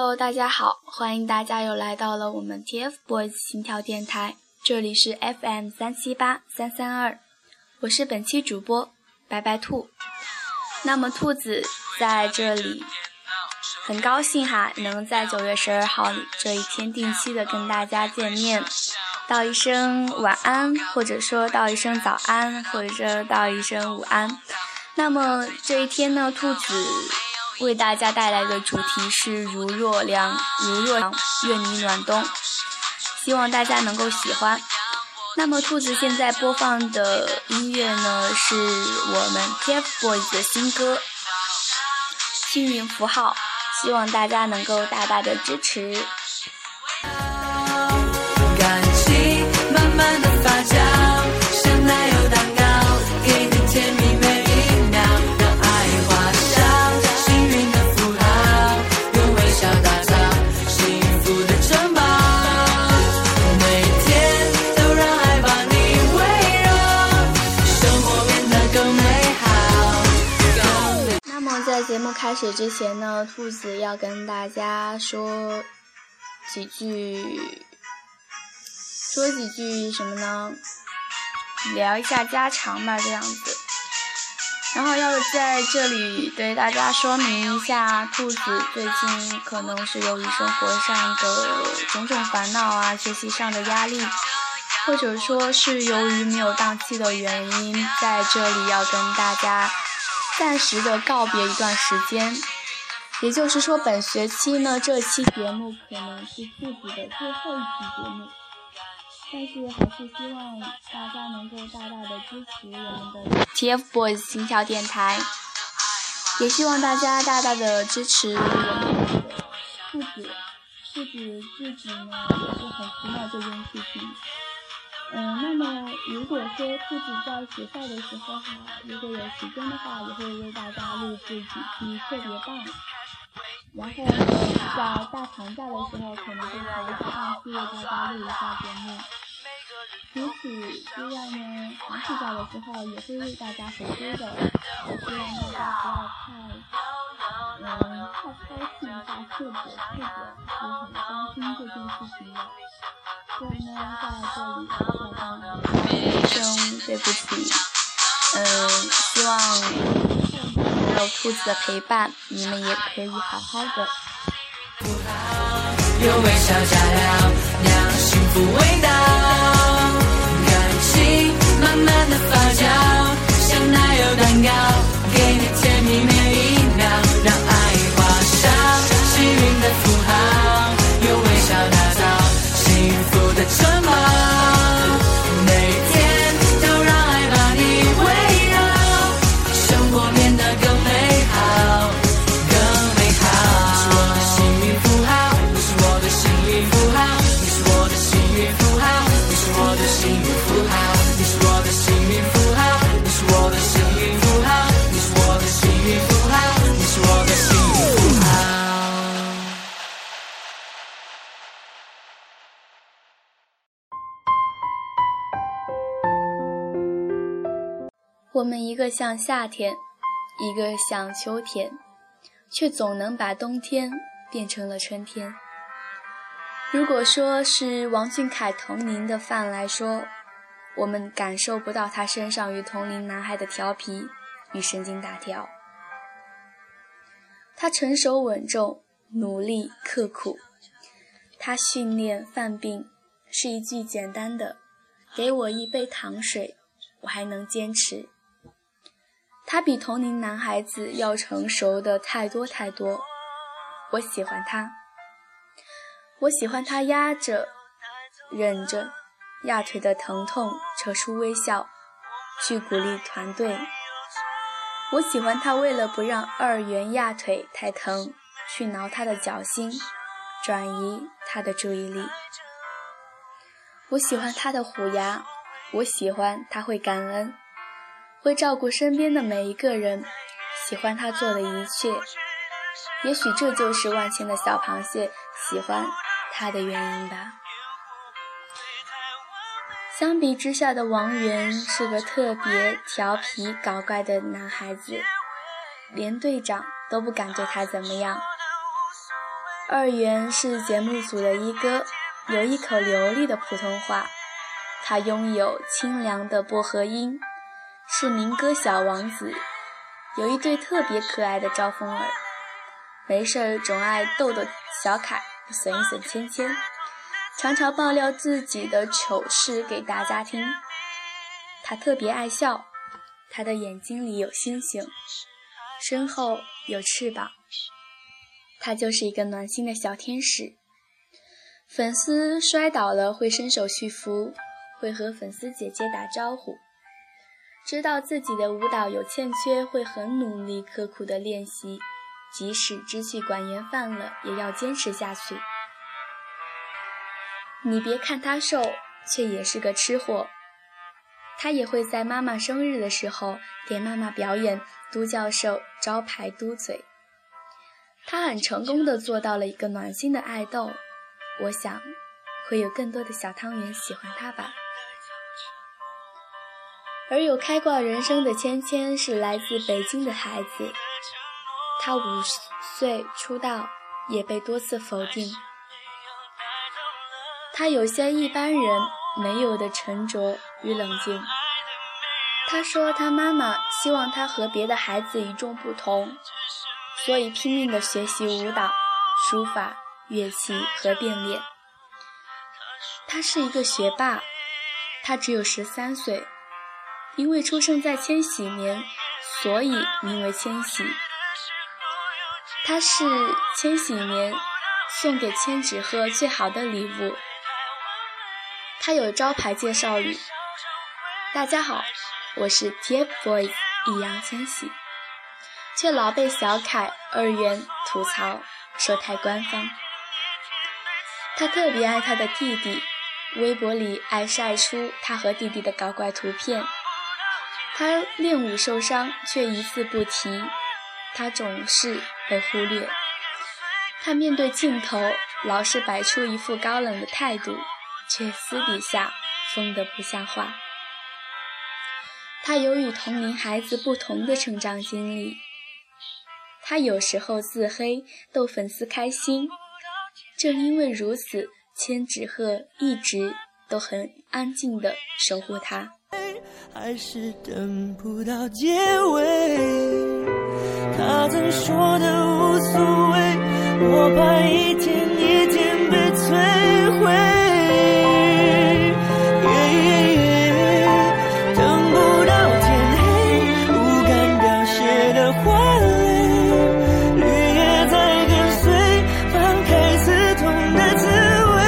Hello，大家好，欢迎大家又来到了我们 TFBOYS 心跳电台，这里是 FM 三七八三三二，我是本期主播白白兔。那么兔子在这里很高兴哈，能在九月十二号这一天定期的跟大家见面，道一声晚安，或者说道一声早安，或者说道一声午安。那么这一天呢，兔子。为大家带来的主题是“如若凉，如若凉，愿你暖冬”，希望大家能够喜欢。那么兔子现在播放的音乐呢，是我们 TFBOYS 的新歌《幸运符号》，希望大家能够大大的支持。始之前呢，兔子要跟大家说几句，说几句什么呢？聊一下家常吧，这样子。然后要在这里对大家说明一下，兔子最近可能是由于生活上的种种烦恼啊，学习上的压力，或者说是由于没有档期的原因，在这里要跟大家。暂时的告别一段时间，也就是说，本学期呢，这期节目可能是兔子的最后一期节目，但是还是希望大家能够大大的支持我们的 TFBOYS 心跳电台，也希望大家大大的支持我们的兔子，兔子自己呢也是很期待这件事情。嗯，那么如果说自己在学校的时候哈，如果有时间的话，也会为大家录制几期特别棒。然后在大长假的时候，可能就会在一上去为大家录一下节目。除此之外呢，寒暑假的时候也会为大家回归的。希望大家不要太，嗯，太操心、太刻薄、刻薄，也很担心这件事情的。所以呢，在这里要跟一声对不起。嗯，希望有兔子的陪伴，你们也可以好好的。有微笑加料，让幸福味道，感情慢慢的发酵，像奶油蛋糕，给你甜蜜每一们一个像夏天，一个像秋天，却总能把冬天变成了春天。如果说是王俊凯同龄的范来说，我们感受不到他身上与同龄男孩的调皮与神经大条。他成熟稳重，努力刻苦。他训练犯病是一句简单的“给我一杯糖水，我还能坚持”。他比同龄男孩子要成熟的太多太多，我喜欢他。我喜欢他压着、忍着压腿的疼痛，扯出微笑，去鼓励团队。我喜欢他为了不让二元压腿太疼，去挠他的脚心，转移他的注意力。我喜欢他的虎牙，我喜欢他会感恩。会照顾身边的每一个人，喜欢他做的一切，也许这就是万千的小螃蟹喜欢他的原因吧。相比之下的王源是个特别调皮搞怪的男孩子，连队长都不敢对他怎么样。二元是节目组的一哥，有一口流利的普通话。他拥有清凉的薄荷音，是民歌小王子。有一对特别可爱的招风耳，没事儿总爱逗逗小凯，损一损芊芊，常常爆料自己的糗事给大家听。他特别爱笑，他的眼睛里有星星，身后有翅膀。他就是一个暖心的小天使。粉丝摔倒了会伸手去扶，会和粉丝姐姐打招呼。知道自己的舞蹈有欠缺，会很努力刻苦的练习，即使支气管炎犯了，也要坚持下去。你别看他瘦，却也是个吃货。他也会在妈妈生日的时候给妈妈表演都教授招牌嘟嘴。他很成功的做到了一个暖心的爱豆，我想会有更多的小汤圆喜欢他吧。而有开挂人生的芊芊是来自北京的孩子，他五岁出道也被多次否定。他有些一般人没有的沉着与冷静。他说他妈妈希望他和别的孩子与众不同。所以拼命的学习舞蹈、书法、乐器和变脸。他是一个学霸，他只有十三岁，因为出生在千禧年，所以名为千禧。他是千禧年送给千纸鹤最好的礼物。他有招牌介绍语：“大家好，我是 TFBOYS 易烊千玺。”却老被小凯二元吐槽说太官方。他特别爱他的弟弟，微博里爱晒出他和弟弟的搞怪图片。他练舞受伤却一字不提，他总是被忽略。他面对镜头老是摆出一副高冷的态度，却私底下疯得不像话。他有与同龄孩子不同的成长经历。他有时候自黑逗粉丝开心，正因为如此，千纸鹤一直都很安静的守护他。还是等不到结尾，他曾说的无所谓，我怕一天一天被摧毁。等不到天黑，不敢凋谢的花蕾，绿叶在跟随，放开刺痛的滋味，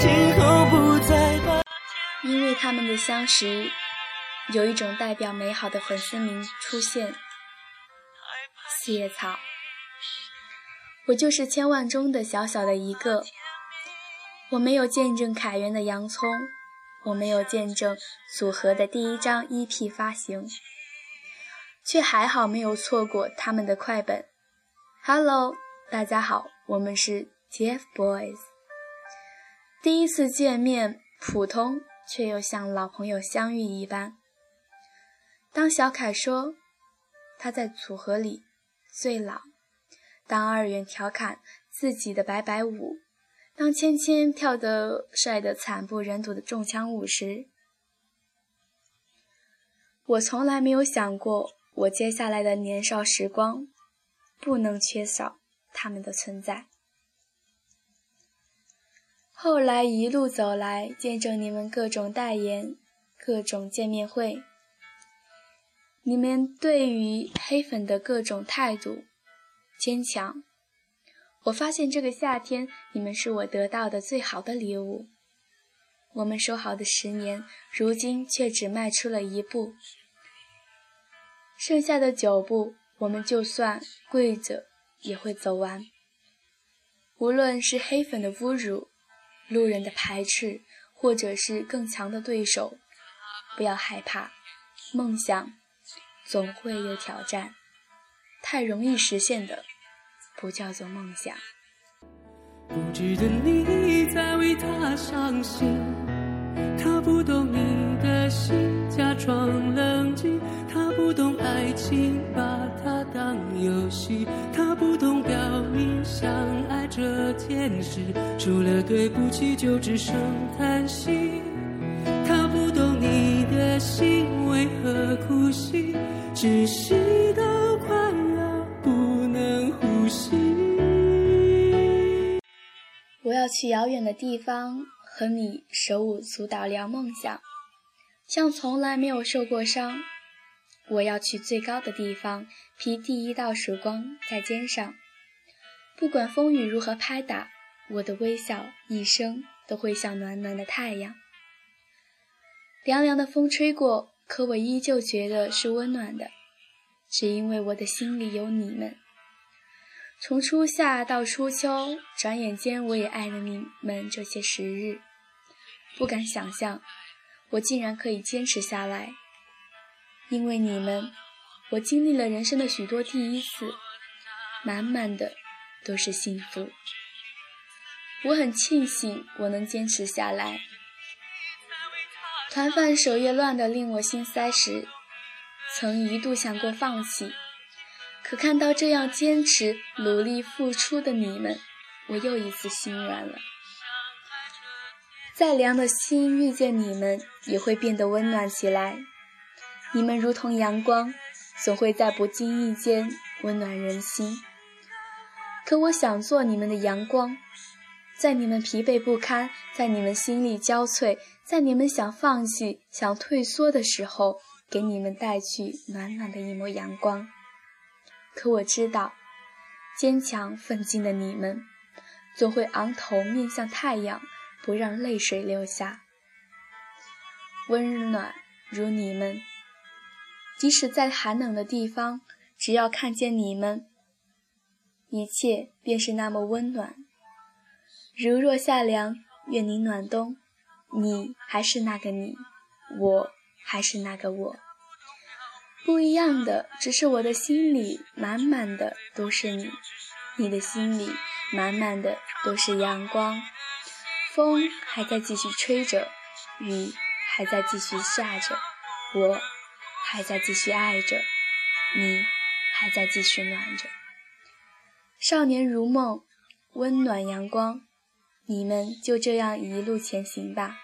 今后不再怕，因为他们的相识。有一种代表美好的粉丝名出现。四叶草，我就是千万中的小小的一个。我没有见证凯源的洋葱，我没有见证组合的第一张 EP 发行，却还好没有错过他们的快本。Hello，大家好，我们是 TFBOYS。第一次见面，普通。却又像老朋友相遇一般。当小凯说他在组合里最老，当二元调侃自己的摆摆舞，当芊芊跳得帅得惨不忍睹的中枪舞时，我从来没有想过，我接下来的年少时光不能缺少他们的存在。后来一路走来，见证你们各种代言、各种见面会，你们对于黑粉的各种态度坚强。我发现这个夏天，你们是我得到的最好的礼物。我们说好的十年，如今却只迈出了一步，剩下的九步，我们就算跪着也会走完。无论是黑粉的侮辱。路人的排斥，或者是更强的对手，不要害怕。梦想总会有挑战，太容易实现的不叫做梦想。不值得你再为他伤心，他不懂你的心，假装冷静，他不懂爱情，把他。当游戏。他不懂表明相爱这件事，除了对不起就只剩叹息。他不懂你的心为何哭泣，窒息到快要不能呼吸。我要去遥远的地方，和你手舞足蹈聊梦想，像从来没有受过伤。我要去最高的地方，披第一道曙光在肩上。不管风雨如何拍打，我的微笑一生都会像暖暖的太阳。凉凉的风吹过，可我依旧觉得是温暖的，只因为我的心里有你们。从初夏到初秋，转眼间我也爱了你们这些时日。不敢想象，我竟然可以坚持下来。因为你们，我经历了人生的许多第一次，满满的都是幸福。我很庆幸我能坚持下来。团饭首页乱得令我心塞时，曾一度想过放弃，可看到这样坚持、努力付出的你们，我又一次心软了。再凉的心遇见你们，也会变得温暖起来。你们如同阳光，总会在不经意间温暖人心。可我想做你们的阳光，在你们疲惫不堪，在你们心力交瘁，在你们想放弃、想退缩的时候，给你们带去暖暖的一抹阳光。可我知道，坚强奋进的你们，总会昂头面向太阳，不让泪水流下。温暖如你们。即使在寒冷的地方，只要看见你们，一切便是那么温暖。如若夏凉，愿你暖冬。你还是那个你，我还是那个我。不一样的，只是我的心里满满的都是你，你的心里满满的都是阳光。风还在继续吹着，雨还在继续下着，我。还在继续爱着你，还在继续暖着。少年如梦，温暖阳光，你们就这样一路前行吧，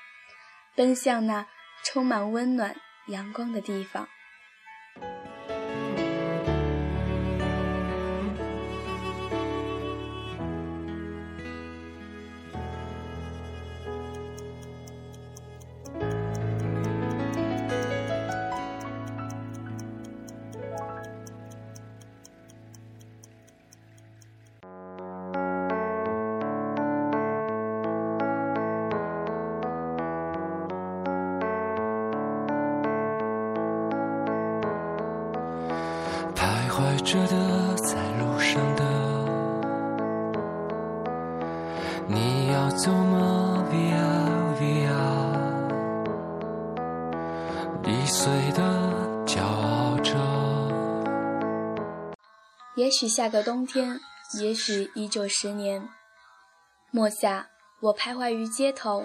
奔向那充满温暖阳光的地方。怀着的在路上的，你要走吗？Via Via，易碎的骄傲着。也许下个冬天，也许依旧十年。末夏，我徘徊于街头，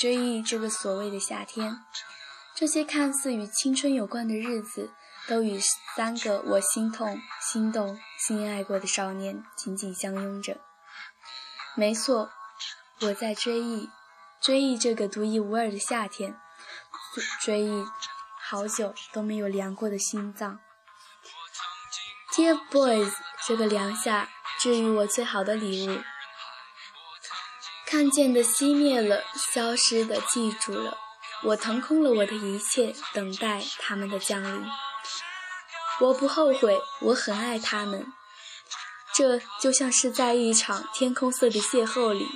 追忆这个所谓的夏天。这些看似与青春有关的日子。都与三个我心痛、心动、心爱过的少年紧紧相拥着。没错，我在追忆，追忆这个独一无二的夏天，追忆好久都没有凉过的心脏。Dear boys，这个凉夏，治愈我最好的礼物。看见的熄灭了，消失的记住了，我腾空了我的一切，等待他们的降临。我不后悔，我很爱他们。这就像是在一场天空色的邂逅里，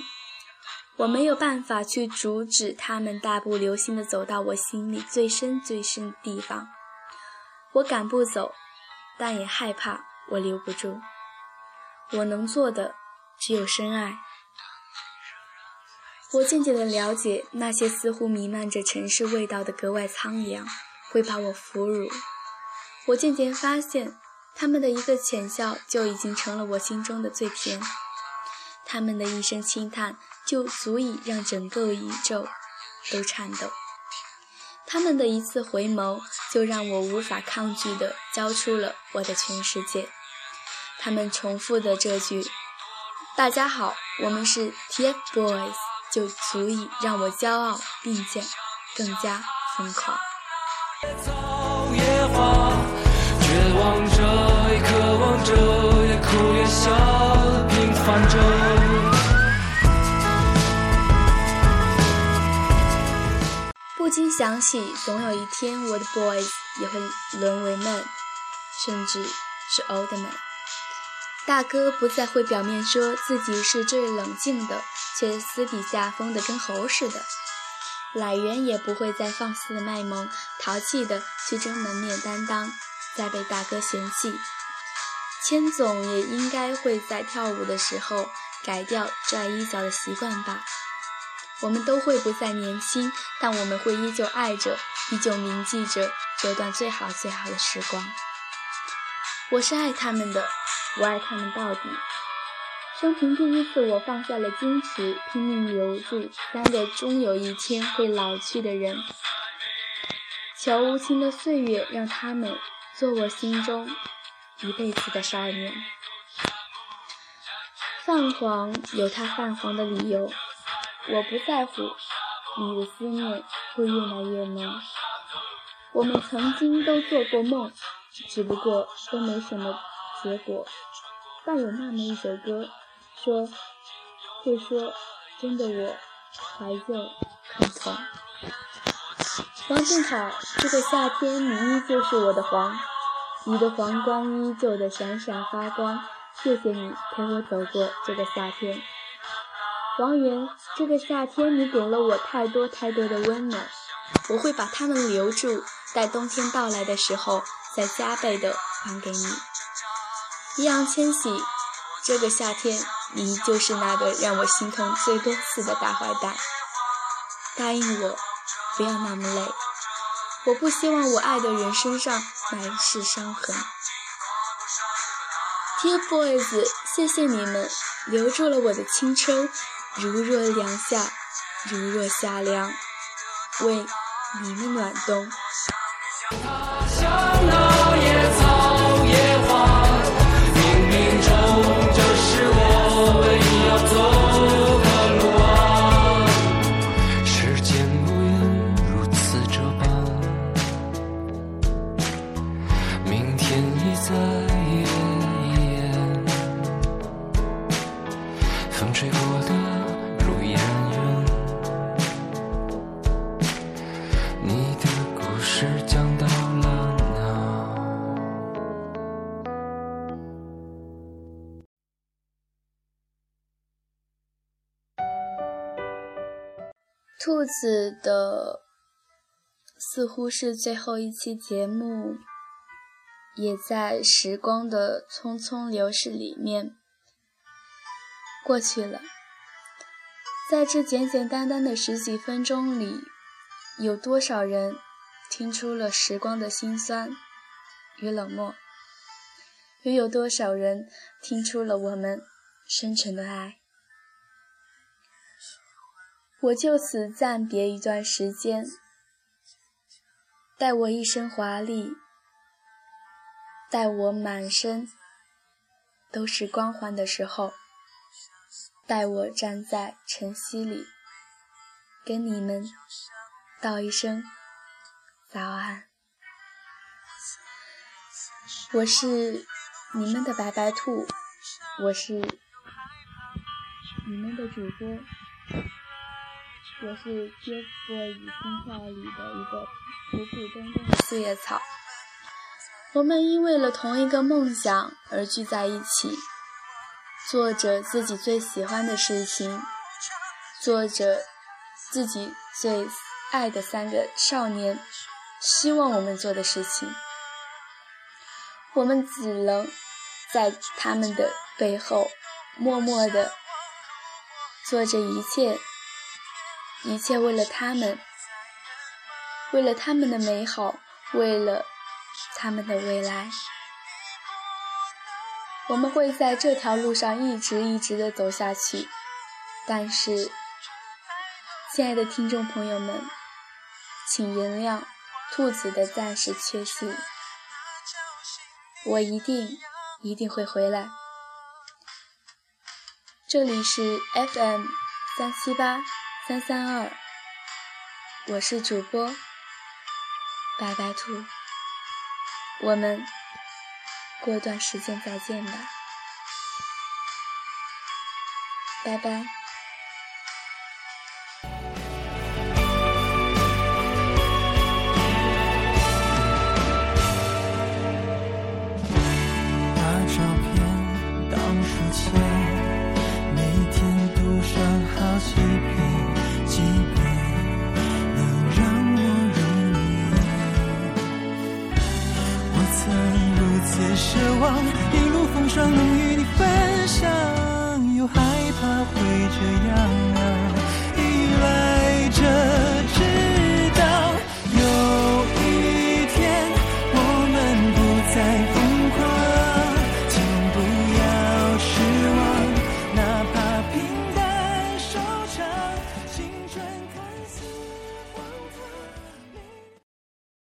我没有办法去阻止他们大步流星地走到我心里最深最深的地方。我赶不走，但也害怕我留不住。我能做的只有深爱。我渐渐地了解，那些似乎弥漫着城市味道的格外苍凉，会把我俘虏。我渐渐发现，他们的一个浅笑就已经成了我心中的最甜；他们的一声轻叹就足以让整个宇宙都颤抖；他们的一次回眸就让我无法抗拒地交出了我的全世界。他们重复的这句“大家好，我们是 TFBOYS”，就足以让我骄傲，并且更加疯狂。绝不禁想起，总有一天，我的 boys 也会沦为 men，甚至是 old men。大哥不再会表面说自己是最冷静的，却私底下疯得跟猴似的。来源也不会再放肆卖萌、淘气的去争门面担当，再被大哥嫌弃。千总也应该会在跳舞的时候改掉拽衣角的习惯吧。我们都会不再年轻，但我们会依旧爱着，依旧铭记着这段最好最好的时光。我是爱他们的，我爱他们到底。生平第一次，我放下了矜持，拼命留住三个终有一天会老去的人。悄无情的岁月，让他们做我心中一辈子的少年。泛黄有它泛黄的理由。我不在乎你的思念会越来越浓。我们曾经都做过梦，只不过都没什么结果。但有那么一首歌，说会说真的，我怀旧很痛。王俊凯，这个夏天你依旧是我的黄，你的黄光依旧的闪闪发光。谢谢你陪我走过这个夏天。王源，这个夏天你给了我太多太多的温暖，我会把它们留住，待冬天到来的时候再加倍的还给你。易烊千玺，这个夏天你就是那个让我心疼最多次的大坏蛋。答应我，不要那么累，我不希望我爱的人身上满是伤痕。TFBOYS，谢谢你们留住了我的青春。如若凉夏，如若夏凉，为你们暖冬。子的似乎是最后一期节目，也在时光的匆匆流逝里面过去了。在这简简单单的十几分钟里，有多少人听出了时光的辛酸与冷漠？又有多少人听出了我们深沉的爱？我就此暂别一段时间，待我一身华丽，待我满身都是光环的时候，待我站在晨曦里，跟你们道一声早安。我是你们的白白兔，我是你们的主播。我是 TFBOYS 心跳里的一个普普通通的四叶草。我们因为了同一个梦想而聚在一起，做着自己最喜欢的事情，做着自己最爱的三个少年希望我们做的事情。我们只能在他们的背后默默的做着一切。一切为了他们，为了他们的美好，为了他们的未来，我们会在这条路上一直一直的走下去。但是，亲爱的听众朋友们，请原谅兔子的暂时缺席，我一定一定会回来。这里是 FM 三七八三三二，我是主播白白兔，我们过段时间再见吧，拜拜。一路风霜能与你